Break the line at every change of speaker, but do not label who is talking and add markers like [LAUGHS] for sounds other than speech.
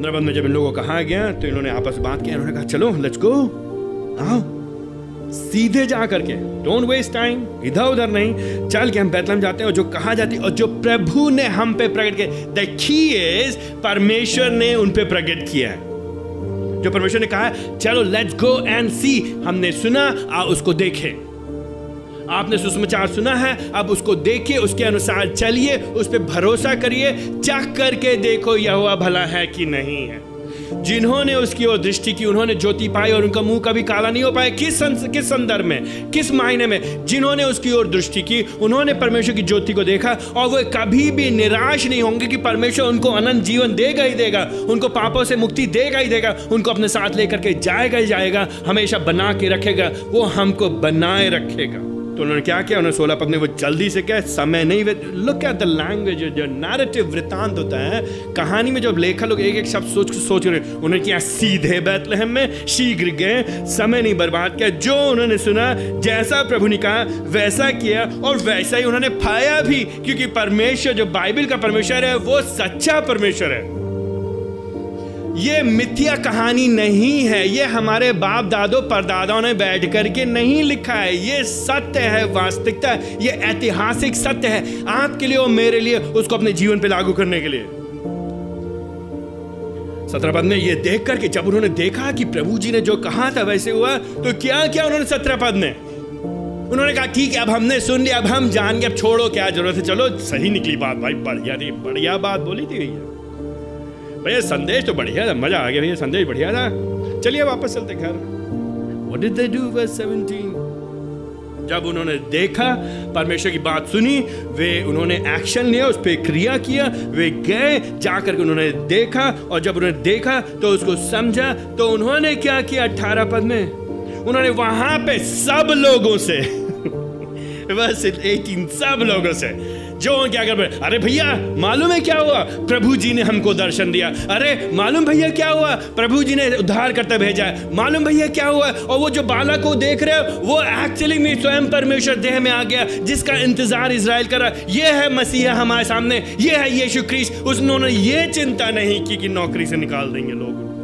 पंद्रह पद में जब इन लोगों को कहा गया तो इन्होंने आपस में बात किया, इन्होंने कहा, चलो लेट्स गो आओ। सीधे जा करके डोंट वेस्ट टाइम इधर उधर नहीं, चल के हम बैतलम जाते हैं और जो कहा जाती है और जो प्रभु ने हम पे प्रकट किया। द इज़ परमेश्वर ने उन पे प्रकट किया जो परमेश्वर ने कहा चलो लेट्स गो एंड सी हमने सुना आ उसको देखें। आपने सुसमाचार सुना है, अब उसको देखिए, उसके अनुसार चलिए, उस पर भरोसा करिए, चख करके देखो यह हुआ भला है कि नहीं है। जिन्होंने उसकी ओर दृष्टि की, उन्होंने ज्योति पाई और उनका मुँह कभी काला नहीं हो पाया। किस किस संदर्भ में, किस मायने में जिन्होंने उसकी ओर दृष्टि की, उन्होंने परमेश्वर की ज्योति को देखा और वो कभी भी निराश नहीं होंगे कि परमेश्वर उनको अनंत जीवन देगा ही देगा, उनको पापों से मुक्ति देगा ही देगा, उनको अपने साथ लेकर के जाएगा ही जाएगा, हमेशा बना के रखेगा, वो हमको बनाए रखेगा। तो उन्होंने क्या किया? उन्होंने सोलह पद में वो जल्दी से क्या समय नहीं लुक एट द लैंग्वेज जो नैरेटिव वृतांत होता है, कहानी में जब लेखक लोग एक एक शब्द सोच सोच रहे उन्होंने किया सीधे बैतलहम में, शीघ्र गए, समय नहीं बर्बाद किया। जो उन्होंने सुना, जैसा प्रभु ने कहा, वैसा किया, और वैसा ही उन्होंने पाया भी, क्योंकि परमेश्वर, जो बाइबल का परमेश्वर है, वो सच्चा परमेश्वर है। ये मिथ्या कहानी नहीं है। ये हमारे बाप दादो परदादाओं ने बैठ करके नहीं लिखा है। ये सत्य है, वास्तविकता ये ऐतिहासिक सत्य है। आपके लिए और मेरे लिए, उसको अपने जीवन पे लागू करने के लिए। सत्रह पद में ये देख करके जब उन्होंने देखा कि प्रभु जी ने जो कहा था, वैसे हुआ तो क्या क्या उन्होंने सत्रह पद में? उन्होंने कहा, ठीक है, अब हमने सुन लिया, अब हम जान गए, अब छोड़ो, क्या ज़रूरत है? चलो, सही निकली बात, भाई, बढ़िया थी, बढ़िया बात बोली थी, भैया। भैया, संदेश तो बढ़िया था, मज़ा आ गया भैया, संदेश बढ़िया था। चलिए वापस चलते घर। What did they do verse 17? जब उन्होंने देखा, परमेश्वर की बात सुनी, वे उन्होंने एक्शन लिया, उस पर क्रिया किया, वे गए, जाकर के उन्होंने देखा, और जब उन्होंने देखा तो उसको समझा तो उन्होंने क्या किया अठारह पद में? उन्होंने वहाँ पे सब लोगों से, [LAUGHS] बस 18 सब लोगों से जो क्या कर अरे भैया, मालूम है क्या हुआ? प्रभु जी ने हमको दर्शन दिया। अरे, मालूम भैया क्या हुआ? प्रभु जी ने उद्धार करते भेजा है। मालूम भैया क्या हुआ? और वो जो बाला को देख रहे हो, वो एक्चुअली में स्वयं परमेश्वर देह में आ गया, जिसका इंतज़ार इसराइल कर रहा ये है मसीहा हमारे सामने, ये है यीशु क्रिस्ट। उन्होंने ये चिंता नहीं की कि नौकरी से निकाल देंगे लोग